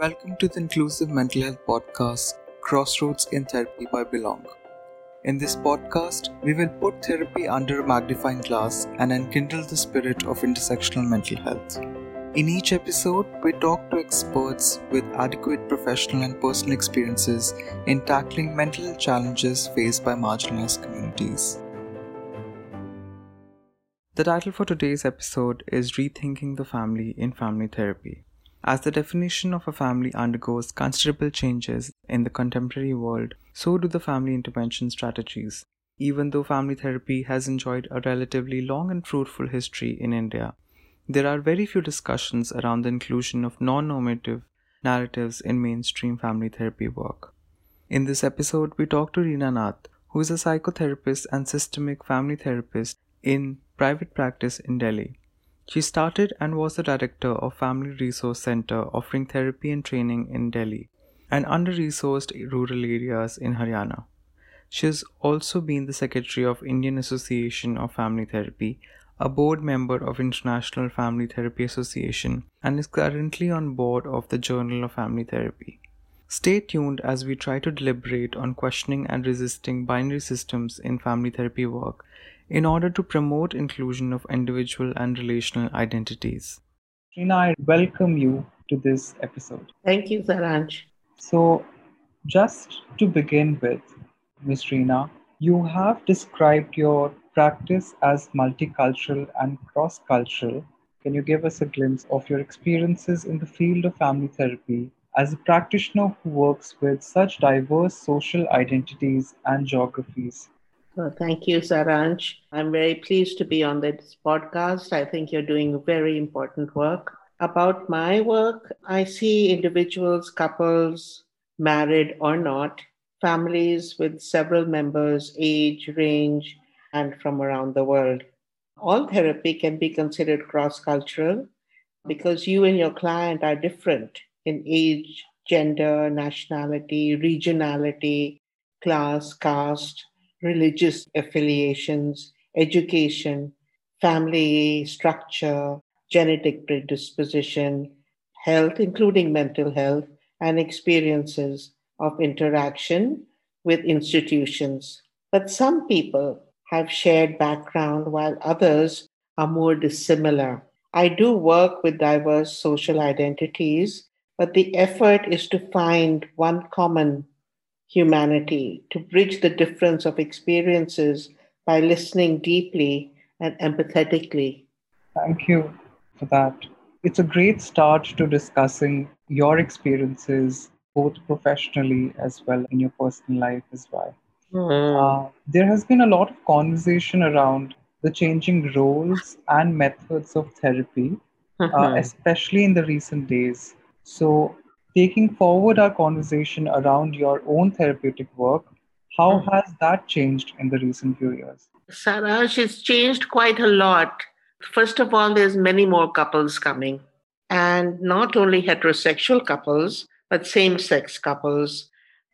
Welcome to the Inclusive Mental Health Podcast, Crossroads in Therapy by Belongg. In this podcast, we will put therapy under a magnifying glass and enkindle the spirit of intersectional mental health. In each episode, we talk to experts with adequate professional and personal experiences in tackling mental challenges faced by marginalized communities. The title for today's episode is Rethinking the Family in Family Therapy. As the definition of a family undergoes considerable changes in the contemporary world, so do the family intervention strategies. Even though family therapy has enjoyed a relatively long and fruitful history in India, there are very few discussions around the inclusion of non normative narratives in mainstream family therapy work. In this episode, we talk to Reena Nath, who is a psychotherapist and systemic family therapist in private practice in Delhi. She started and was the director of Family Resource Center offering therapy and training in Delhi and under-resourced rural areas in Haryana. She has also been the secretary of Indian Association of Family Therapy, a board member of International Family Therapy Association, and is currently on board of the Journal of Family Therapy. Stay tuned as we try to deliberate on questioning and resisting binary systems in family therapy work in order to promote inclusion of individual and relational identities. Reena, I welcome you to this episode. Thank you, Saransh. So, just to begin with, Ms. Reena, you have described your practice as multicultural and cross cultural. Can you give us a glimpse of your experiences in the field of family therapy as a practitioner who works with such diverse social identities and geographies? Uh, thank you, Saransh. I'm very pleased to be on this podcast. I think you're doing very important work. About my work, I see individuals, couples, married or not, families with several members, age, range, and from around the world. All therapy can be considered cross cultural because you and your client are different in age, gender, nationality, regionality, class, caste, religious affiliations, education, family structure, genetic predisposition, health, including mental health, and experiences of interaction with institutions. But some people have shared background while others are more dissimilar. I do work with diverse social identities, but the effort is to find one common humanity, to bridge the difference of experiences by listening deeply and empathetically. Thank you for that. It's a great start to discussing your experiences, both professionally as well in your personal life as well. Mm. Uh, there has been a lot of conversation around the changing roles and methods of therapy, uh, mm-hmm. uh, especially in the recent days. So, taking forward our conversation around your own therapeutic work, how mm-hmm. has that changed in the recent few years? Saransh, it's changed quite a lot. First of all, there's many more couples coming, and not only heterosexual couples, but same-sex couples,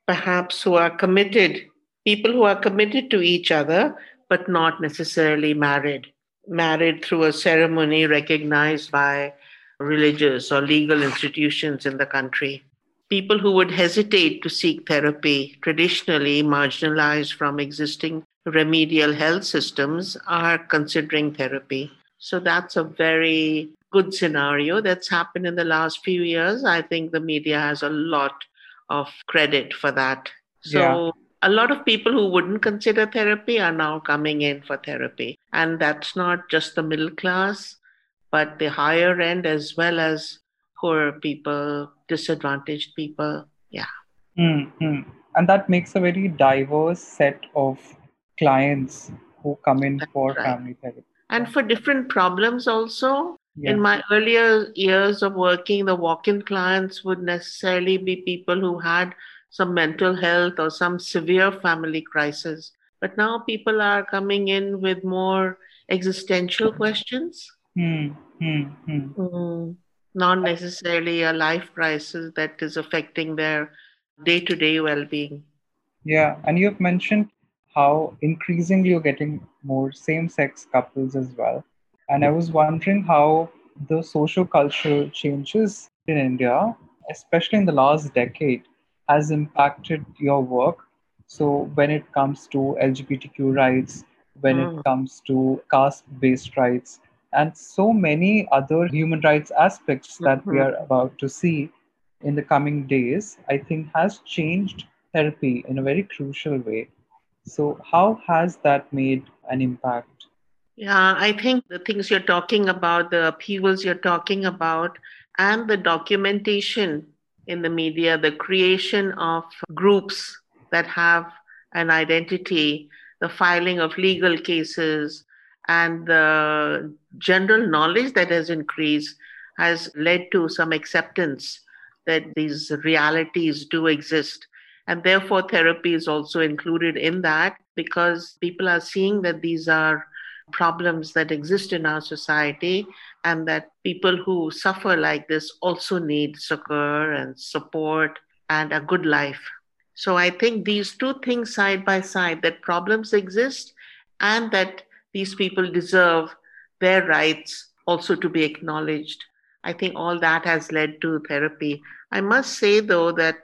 perhaps who are committed, people who are committed to each other, but not necessarily married. Married through a ceremony recognized by religious or legal institutions in the country. People who would hesitate to seek therapy, traditionally marginalized from existing remedial health systems, are considering therapy. So that's a very good scenario that's happened in the last few years. I think the media has a lot of credit for that. So yeah. a lot of people who wouldn't consider therapy are now coming in for therapy. And that's not just the middle class but the higher end as well as poor people, disadvantaged people. Yeah. Mm-hmm. And that makes a very diverse set of clients who come in That's for right. family therapy. And for different problems also. Yeah. In my earlier years of working, the walk in clients would necessarily be people who had some mental health or some severe family crisis. But now people are coming in with more existential questions Hmm, hmm, hmm. Mm, not necessarily a life crisis that is affecting their day to day well being. Yeah, and you've mentioned how increasingly you're getting more same sex couples as well. And I was wondering how the social cultural changes in India especially in the last decade, has impacted your work. So, when it comes to LGBTQ rights, when mm. it comes to caste based rights, and so many other human rights aspects that mm-hmm. we are about to see in the coming days, I think has changed therapy in a very crucial way. So, how has that made an impact? Yeah, I think the things you're talking about, the upheavals you're talking about, and the documentation in the media, the creation of groups that have an identity, the filing of legal cases, and the general knowledge that has increased has led to some acceptance that these realities do exist. And therefore, therapy is also included in that because people are seeing that these are problems that exist in our society and that people who suffer like this also need succor and support and a good life. So I think these two things side by side that problems exist and that these people deserve their rights also to be acknowledged. I think all that has led to therapy. I must say, though, that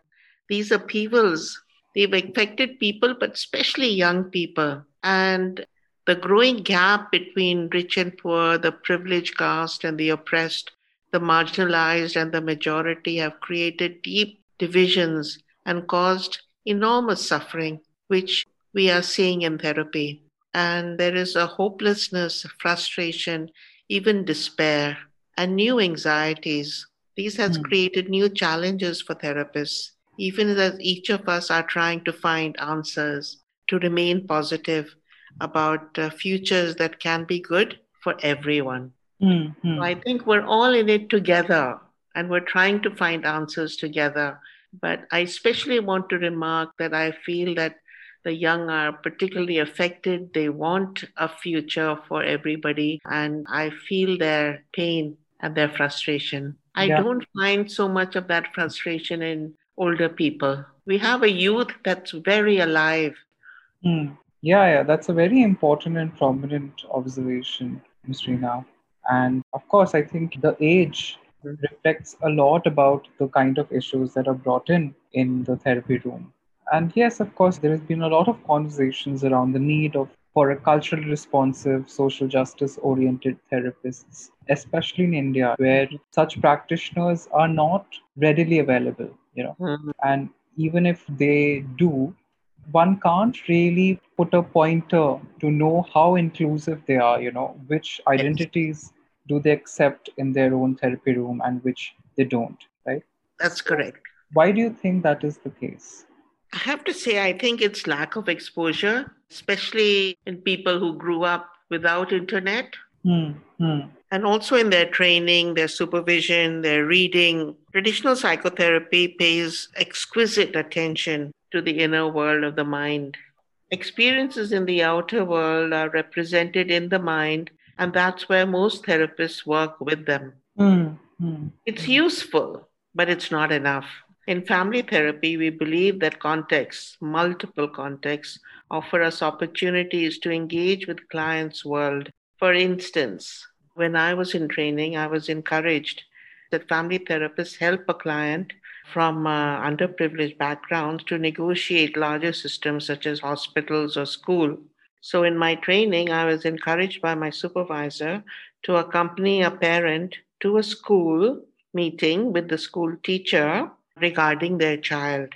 these upheavals, they've affected people, but especially young people. And the growing gap between rich and poor, the privileged caste and the oppressed, the marginalized and the majority have created deep divisions and caused enormous suffering, which we are seeing in therapy. And there is a hopelessness, frustration, even despair, and new anxieties. These has mm. created new challenges for therapists, even as each of us are trying to find answers to remain positive about uh, futures that can be good for everyone. Mm-hmm. So I think we're all in it together and we're trying to find answers together. But I especially want to remark that I feel that the young are particularly affected. They want a future for everybody. And I feel their pain and their frustration. I yeah. don't find so much of that frustration in older people. We have a youth that's very alive. Mm. Yeah, yeah, that's a very important and prominent observation, Ms. Reena. And of course, I think the age reflects a lot about the kind of issues that are brought in in the therapy room. And yes, of course, there has been a lot of conversations around the need of for a culturally responsive, social justice oriented therapists, especially in India, where such practitioners are not readily available, you know. Mm-hmm. And even if they do, one can't really put a pointer to know how inclusive they are, you know, which identities do they accept in their own therapy room and which they don't, right? That's correct. Why do you think that is the case? I have to say, I think it's lack of exposure, especially in people who grew up without internet. Hmm, hmm. And also in their training, their supervision, their reading. Traditional psychotherapy pays exquisite attention to the inner world of the mind. Experiences in the outer world are represented in the mind, and that's where most therapists work with them. Mm-hmm. It's useful, but it's not enough. In family therapy, we believe that contexts, multiple contexts, offer us opportunities to engage with clients' world. For instance, when I was in training, I was encouraged that family therapists help a client from uh, underprivileged backgrounds to negotiate larger systems such as hospitals or school. So, in my training, I was encouraged by my supervisor to accompany a parent to a school meeting with the school teacher regarding their child.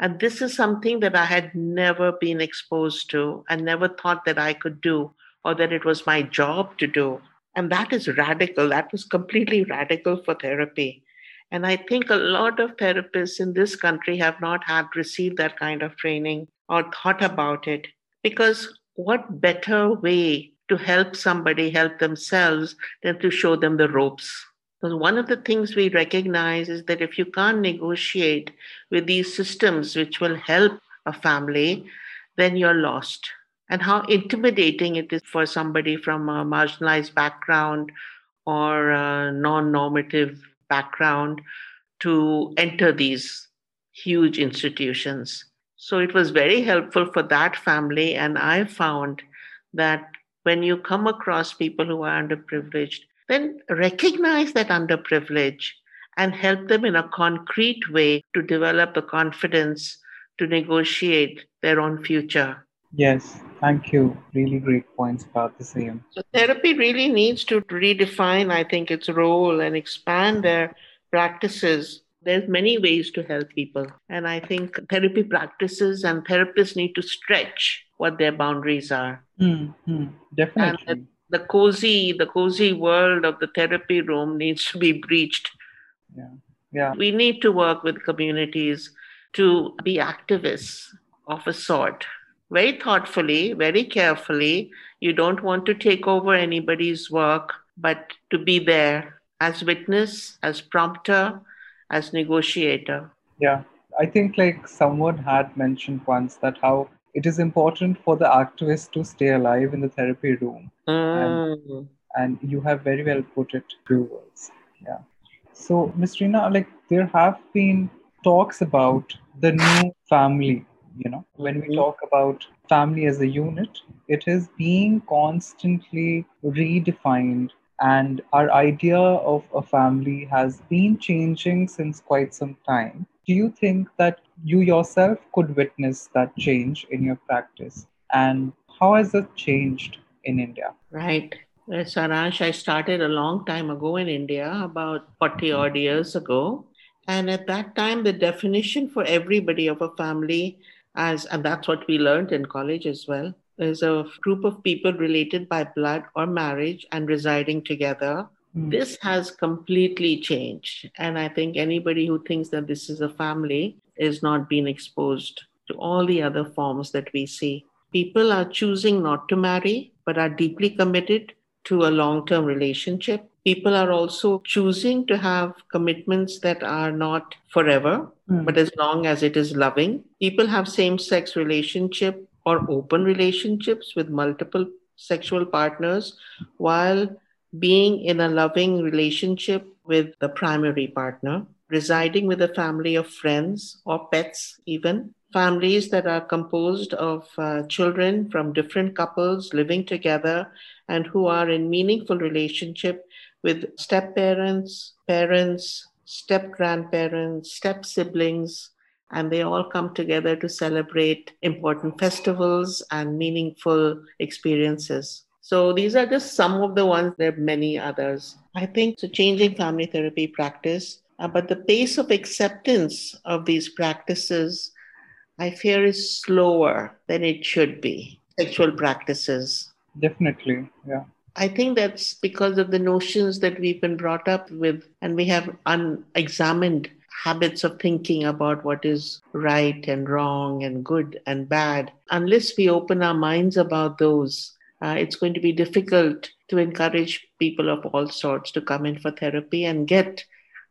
And this is something that I had never been exposed to and never thought that I could do or that it was my job to do. And that is radical. That was completely radical for therapy. And I think a lot of therapists in this country have not had received that kind of training or thought about it. Because what better way to help somebody help themselves than to show them the ropes? Because one of the things we recognize is that if you can't negotiate with these systems which will help a family, then you're lost. And how intimidating it is for somebody from a marginalized background or non normative background to enter these huge institutions. So it was very helpful for that family. And I found that when you come across people who are underprivileged, then recognize that underprivilege and help them in a concrete way to develop the confidence to negotiate their own future. Yes, thank you. Really great points about the same. So, therapy really needs to redefine, I think, its role and expand their practices. There's many ways to help people. And I think therapy practices and therapists need to stretch what their boundaries are. Mm-hmm. Definitely. And the, cozy, the cozy world of the therapy room needs to be breached. Yeah. Yeah. We need to work with communities to be activists of a sort very thoughtfully, very carefully. You don't want to take over anybody's work, but to be there as witness, as prompter, as negotiator. Yeah. I think like someone had mentioned once that how it is important for the activist to stay alive in the therapy room. Mm. And, and you have very well put it two words. Yeah. So, Ms. Reena, like there have been talks about the new family you know when we Mhm. talk about family as a unit it is being constantly redefined and our idea of a family has been changing since quite some time do you think that you yourself could witness that change in your practice and how has it changed in india Right. Saransh, I started a long time ago in India, about 40 odd years ago. And at that time, the definition for everybody of a family, as and that's what we learned in college as well, is a group of people related by blood or marriage and residing together. Hmm. This has completely changed. And I think anybody who thinks that this is a family is not being exposed to all the other forms that we see. People are choosing not to marry, but are deeply committed to a long term relationship. People are also choosing to have commitments that are not forever, Hmm. but as long as it is loving. People have same sex relationship or open relationships with multiple sexual partners while being in a loving relationship with the primary partner, residing with a family of friends or pets, even. Families that are composed of uh, children from different couples living together and who are in meaningful relationship with step parents, parents, step grandparents, step siblings, and they all come together to celebrate important festivals and meaningful experiences. So these are just some of the ones. There are many others. I think so. Changing family therapy practice, uh, but the pace of acceptance of these practices, I fear, is slower than it should be. Sexual practices. definitely yeah I think that's because of the notions that we've been brought up with, and we have unexamined habits of thinking about what is right and wrong and good and bad. Unless we open our minds about those, uh, it's going to be difficult to encourage people of all sorts to come in for therapy and get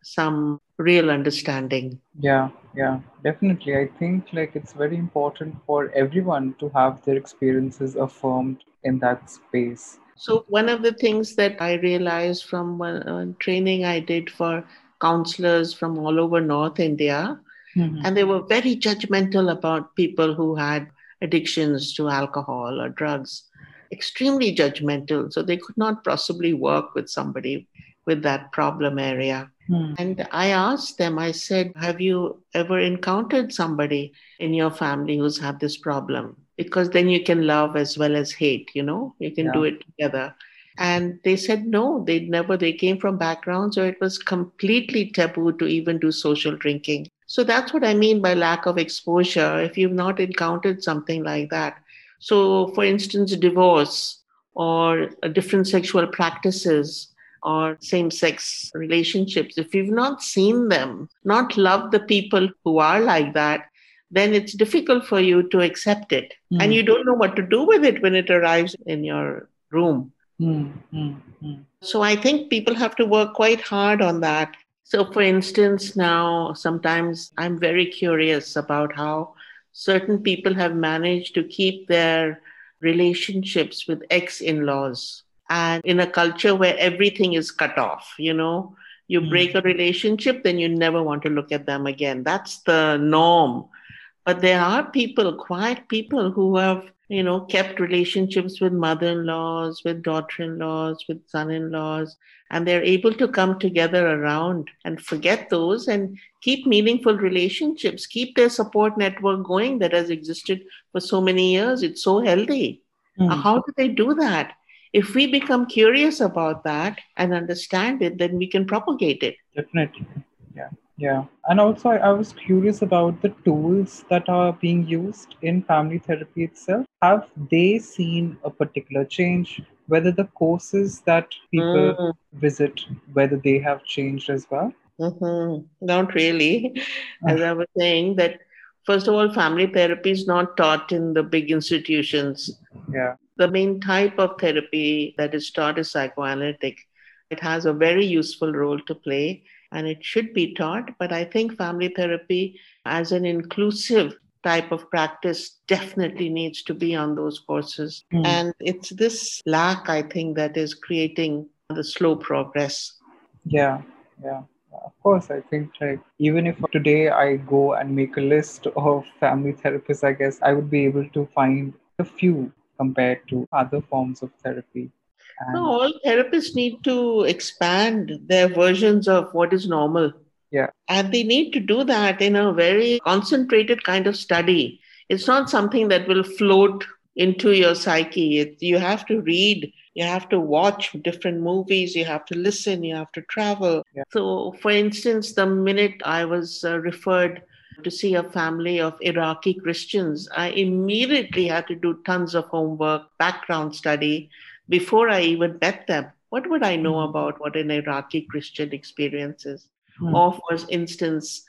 some real understanding. Yeah, yeah, definitely. I think like it's very important for everyone to have their experiences affirmed in that space. So, one of the things that I realized from one training I did for counselors from all over North India, Mhm. and they were very judgmental about people who had addictions to alcohol or drugs, extremely judgmental. So, they could not possibly work with somebody with that problem area. Hmm. And I asked them, I said, Have you ever encountered somebody in your family who's had this problem? Because then you can love as well as hate, you know, you can do it together. And they said no, they'd never, they came from backgrounds where it was completely taboo to even do social drinking. So that's what I mean by lack of exposure. If you've not encountered something like that. So, for instance, divorce or different sexual practices or same sex relationships, if you've not seen them, not loved the people who are like that, then it's difficult for you to accept it. Hmm. And you don't know what to do with it when it arrives in your room. Hmm, hmm. So I think people have to work quite hard on that. So, for instance, now sometimes I'm very curious about how certain people have managed to keep their relationships with ex in laws. And in a culture where everything is cut off, you know, you Mm. break a relationship, then you never want to look at them again. That's the norm. But there are people, quiet people, who have you know, kept relationships with mother in laws, with daughter in laws, with son in laws, and they're able to come together around and forget those and keep meaningful relationships, keep their support network going that has existed for so many years. It's so healthy. Mm. How do they do that? If we become curious about that and understand it, then we can propagate it. Definitely. Yeah. And also, I, I was curious about the tools that are being used in family therapy itself. Have they seen a particular change? Whether the courses that people mm. visit, whether they have changed as well? Mm-hmm. Not really. As I was saying, that first of all, family therapy is not taught in the big institutions. Yeah. The main type of therapy that is taught is psychoanalytic. It has a very useful role to play and it should be taught. But I think family therapy as an inclusive type of practice definitely needs to be on those courses. Mm. And it's this lack, I think, that is creating the slow progress. Yeah, yeah. Of course, I think like even if today I go and make a list of family therapists, I guess I would be able to find a few compared to other forms of therapy. No, all therapists need to expand their versions of what is normal. Yeah. And they need to do that in a very concentrated kind of study. It's not something that will float into your psyche. It, you have to read, you have to watch different movies, you have to listen, you have to travel. Yeah. So, for instance, the minute I was uh, referred to see a family of Iraqi Christians, I immediately had to do tons of homework, background study before I even met them. What would I know hmm. about what an Iraqi Christian experience is? Mm. Or, for instance,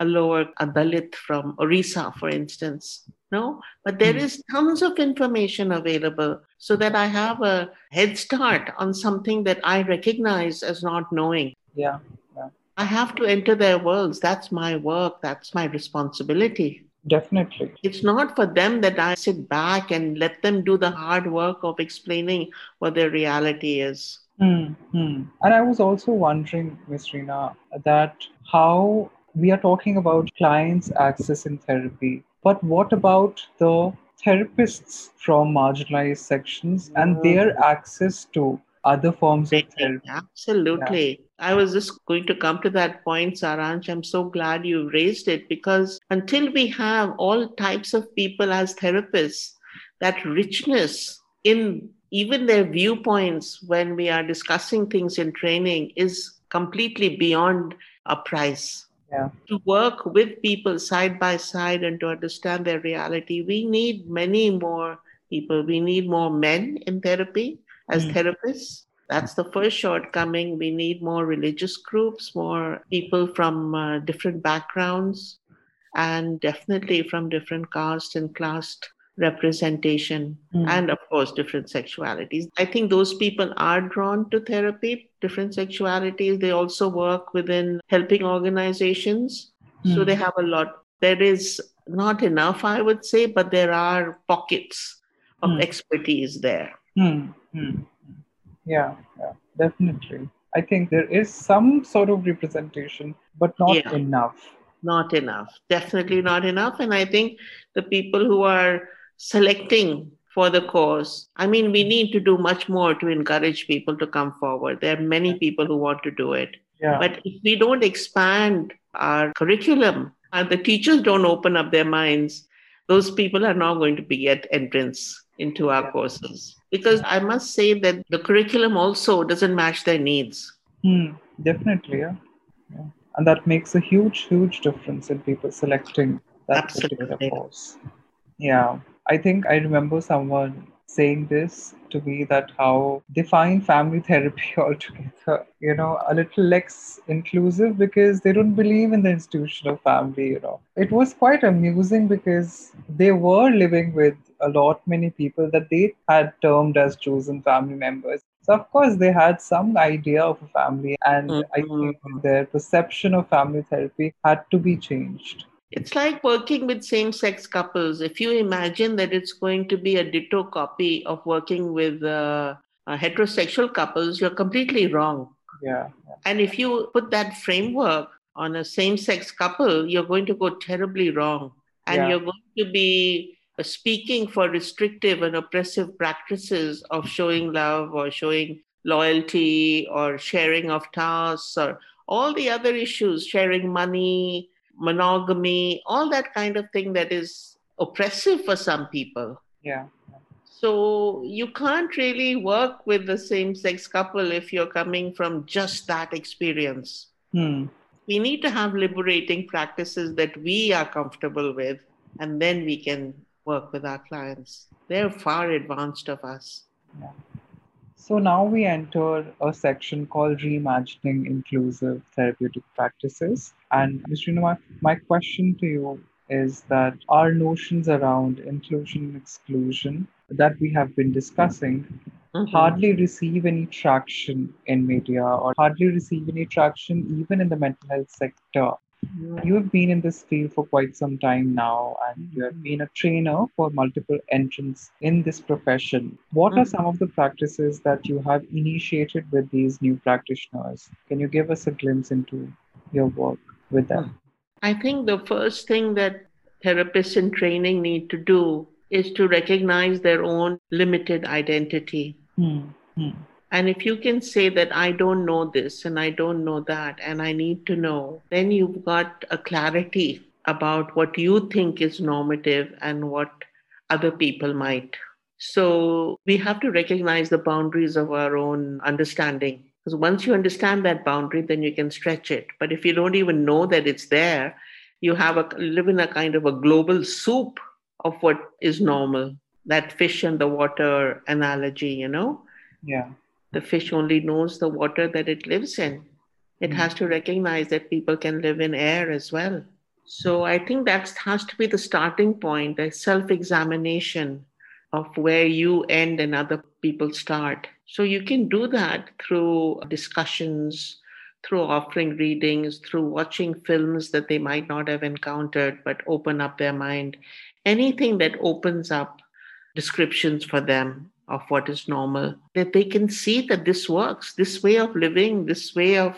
a lower a Dalit from Orissa, for instance. No, but there mm. is tons of information available so that I have a head start on something that I recognize as not knowing. Yeah. yeah. I have to enter their worlds. That's my work. That's my responsibility. Definitely. It's not for them that I sit back and let them do the hard work of explaining what their reality is. Mm-hmm. And I was also wondering, Ms. Reena, that how we are talking about clients' access in therapy, but what about the therapists from marginalized sections and their access to other forms of? Absolutely. Yeah. I was just going to come to that point, Saransh. I'm so glad you raised it because until we have all types of people as therapists, that richness in even their viewpoints when we are discussing things in training is completely beyond a price. Yeah. To work with people side by side and to understand their reality, we need many more people. We need more men in therapy as mm. therapists. That's the first shortcoming. We need more religious groups, more people from uh, different backgrounds, and definitely from different caste and class representation, mm. and of course, different sexualities. I think those people are drawn to therapy, different sexualities. They also work within helping organizations. Mm. So hmm. they have a lot. There is not enough, I would say, but there are pockets of mm. expertise there. Mm, mm, yeah, yeah, definitely. I think there is some sort of representation, but not yeah. enough. Not enough. Definitely not enough. And I think the people who are selecting for the course, I mean, we need to do much more to encourage people to come forward. There are many people who want to do it. Yeah. But if we don't expand our curriculum and the teachers don't open up their minds, those people are not going to be get entrance into our courses because i must say that the curriculum also doesn't match their needs mm, definitely yeah. yeah. and that makes a huge huge difference in people selecting that Absolutely. particular course yeah i think i remember someone saying this to me that how define family therapy altogether, you know, a little less inclusive because they don't believe in the institution of family, you know. It was quite amusing because they were living with a lot many people that they had termed as chosen family members. So of course they had some idea of a family and mm-hmm. I think their perception of family therapy had to be changed. It's like working with same sex couples. If you imagine that it's going to be a ditto copy of working with uh, uh, heterosexual couples, you're completely wrong. Yeah. And if you put that framework on a same sex couple, you're going to go terribly wrong. And yeah. you're going to be speaking for restrictive and oppressive practices of showing love or showing loyalty or sharing of tasks or all the other issues, sharing money, monogamy, all that kind of thing that is oppressive for some people. Yeah. So you can't really work with the same sex couple if you're coming from just that experience. Hmm. We need to have liberating practices that we are comfortable with, and then we can work with our clients. They're far advanced of us. Yeah. So now we enter a section called Reimagining Inclusive Therapeutic Practices. And Mr. Reena, my question to you is that our notions around inclusion and exclusion that we have been discussing mm-hmm. hardly receive any traction in media or hardly receive any traction even in the mental health sector. You have been in this field for quite some time now, and you have been a trainer for multiple entrants in this profession. What are mm-hmm. some of the practices that you have initiated with these new practitioners? Can you give us a glimpse into your work with them? I think the first thing that therapists in training need to do is to recognize their own limited identity. Mm-hmm. And if you can say that I don't know this and I don't know that and I need to know, then you've got a clarity about what you think is normative and what other people might. So we have to recognize the boundaries of our own understanding. Because once you understand that boundary, then you can stretch it. But if you don't even know that it's there, you have a live in a kind of a global soup of what is normal. That fish and the water analogy, you know? Yeah the fish only knows the water that it lives in. It mm. has to recognize that people can live in air as well. So I think that has to be the starting point, the self examination of where you end and other people start. So you can do that through discussions, through offering readings, through watching films that they might not have encountered but open up their mind. Anything that opens up descriptions for them of what is normal, that they can see that this works, this way of living, this way of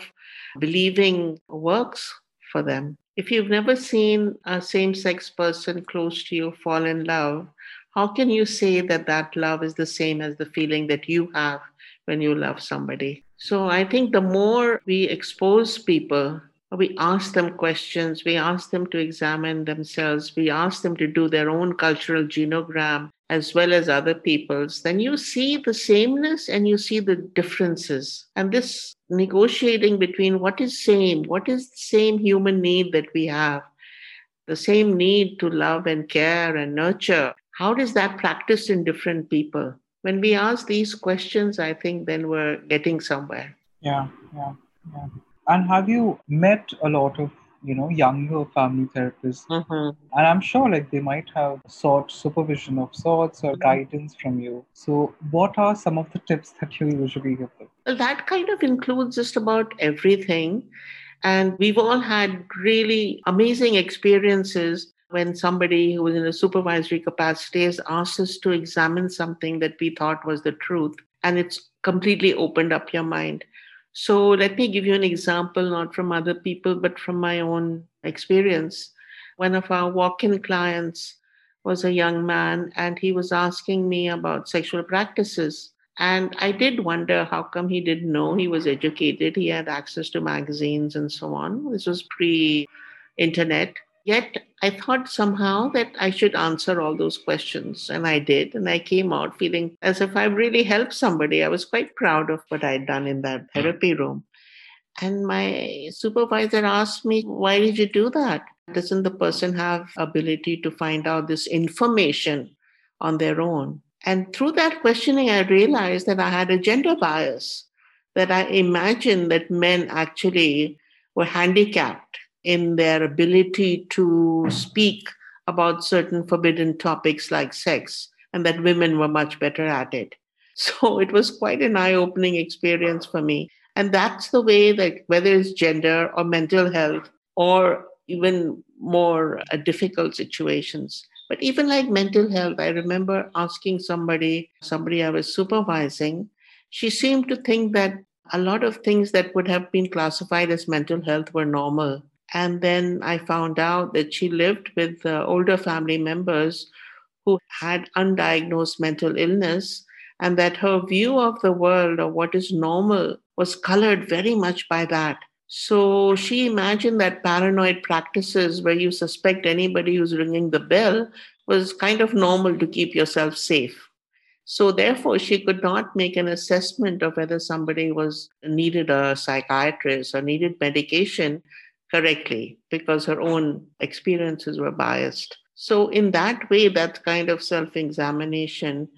believing works for them. If you've never seen a same sex person close to you fall in love, how can you say that that love is the same as the feeling that you have when you love somebody? So I think the more we expose people, we ask them questions, we ask them to examine themselves, we ask them to do their own cultural genogram as well as other people's, then you see the sameness and you see the differences. And this negotiating between what is same, what is the same human need that we have, the same need to love and care and nurture, how does that practice in different people? When we ask these questions, I think then we're getting somewhere. Yeah, yeah, yeah. And have you met a lot of you know younger family therapists. Mm-hmm. and i'm sure like they might have sought supervision of sorts or mm-hmm. guidance from you. So what are some of the tips that you usually give them? Well, that kind of includes just about everything. And we've all had really amazing experiences when somebody who was in a supervisory capacity has asked us to examine something that we thought was the truth and it's completely opened up your mind so let me give you an example, not from other people, but from my own experience. One of our walk in clients was a young man, and he was asking me about sexual practices. And I did wonder how come he didn't know he was educated. He had access to magazines and so on. This was pre internet. Yet I thought somehow that I should answer all those questions. And I did. And I came out feeling as if I really helped somebody. I was quite proud of what I'd done in that therapy room. And my supervisor asked me, Why did you do that? Doesn't the person have ability to find out this information on their own? And through that questioning, I realized that I had a gender bias, that I imagined that men actually were handicapped in their ability to speak about certain forbidden topics like sex, and that women were much better at it. So it was quite an eye opening experience for me. And that's the way that whether it's gender or mental health or even more uh, difficult situations. But even like mental health, I remember asking somebody, somebody I was supervising, she seemed to think that a lot of things that would have been classified as mental health were normal. And then I found out that she lived with uh, older family members who had undiagnosed mental illness, and that her view of the world or what is normal was colored very much by that. So she imagined that paranoid practices where you suspect anybody who's ringing the bell was kind of normal to keep yourself safe. So therefore, she could not make an assessment of whether somebody was needed a psychiatrist or needed medication correctly because her own experiences were biased. So in that way, that kind of self-examination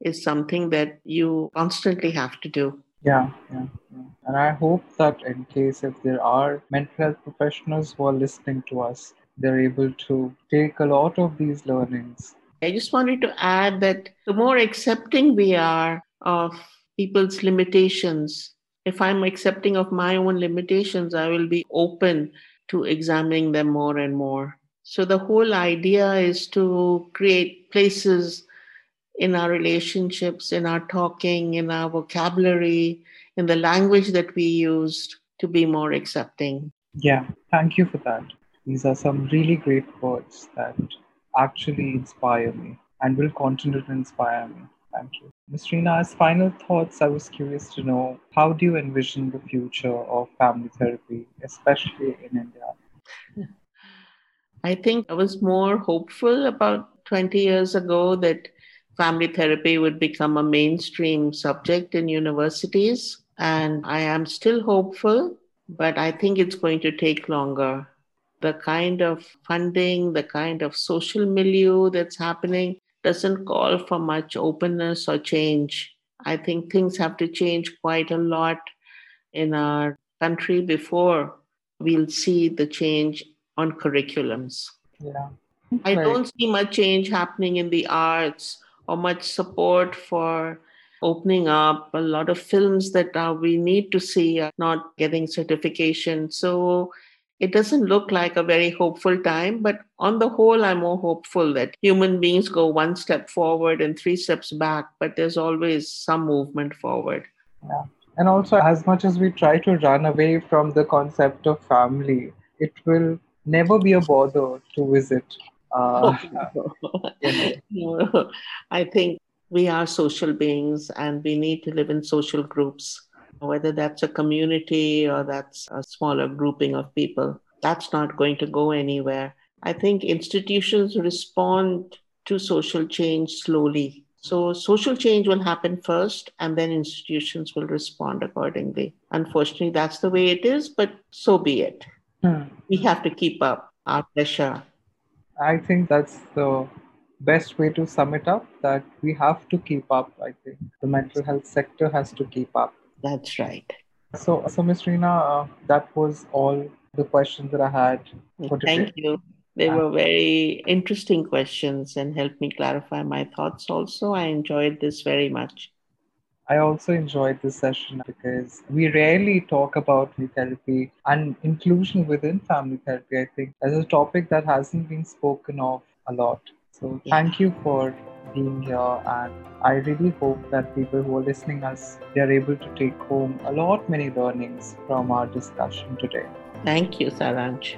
is something that you constantly have to do. Yeah, yeah, yeah. And I hope that in case if there are mental health professionals who are listening to us, they're able to take a lot of these learnings. I just wanted to add that the more accepting we are of people's limitations, if I'm accepting of my own limitations, I will be open to examining them more and more. So the whole idea is to create places in our relationships, in our talking, in our vocabulary, in the language that we used to be more accepting. Yeah, thank you for that. These are some really great words that actually inspire me and will continue to inspire me. Thank you. Ms. Reena, as final thoughts, I was curious to know how do you envision the future of family therapy, especially in India? I think I was more hopeful about 20 years ago that family therapy would become a mainstream subject in universities. And I am still hopeful, but I think it's going to take longer. The kind of funding, the kind of social milieu that's happening doesn't call for much openness or change. I think things have to change quite a lot in our country before we'll see the change on curriculums. Yeah. I don't see much change happening in the arts or much support for opening up. A lot of films that uh, we need to see are not getting certification. So it doesn't look like a very hopeful time, but on the whole, I'm more hopeful that human beings go one step forward and three steps back, but there's always some movement forward. Yeah. And also, as much as we try to run away from the concept of family, it will never be a bother to visit uh, I think we are social beings and we need to live in social groups, whether that's a community or that's a smaller grouping of people. That's not going to go anywhere. I think institutions respond to social change slowly. So, social change will happen first, and then institutions will respond accordingly. Unfortunately, that's the way it is, but so be it. Hmm. We have to keep up our pressure I think that's the best way to sum it up that we have to keep up. I think the mental health sector has to keep up. That's right. So, so Ms. Reena, uh, that was all the questions that I had for today. Thank you. They were very interesting questions and helped me clarify my thoughts also. I enjoyed this very much. I also enjoyed this session because we rarely talk about therapy and inclusion within family therapy. I think as a topic that hasn't been spoken of a lot. So yeah. thank you for being here, and I really hope that people who are listening us they are able to take home a lot many learnings from our discussion today. Thank you, Saransh.